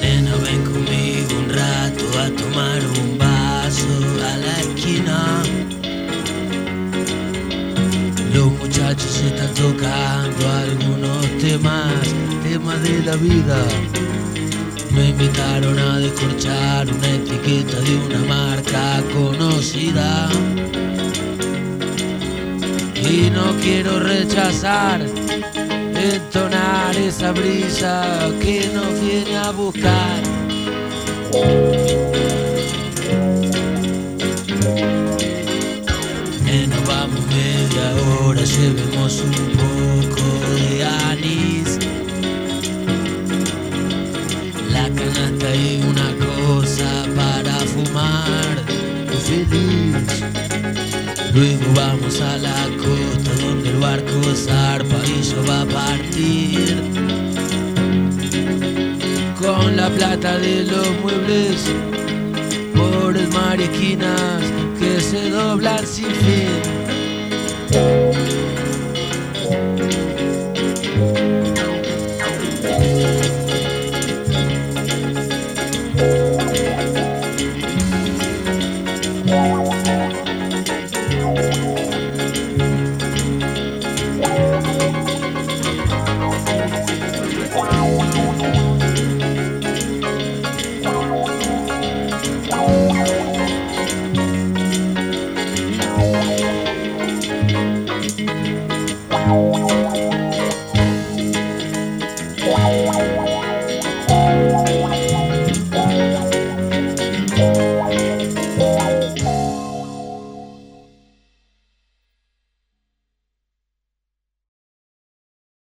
Nena, ven conmigo un rato a tomar un vaso a la esquina. Los muchachos están tocando algunos temas, temas de la vida. Me invitaron a descorchar una etiqueta de una marca conocida. Y no quiero rechazar entonar esa brisa que nos viene a buscar. Nos vamos media hora, llevemos un poco de anís. La canasta y una cosa Luego vamos a la costa donde el barco zarpa y yo va a partir. Con la plata de los muebles por el mar y esquinas que se doblan sin fin.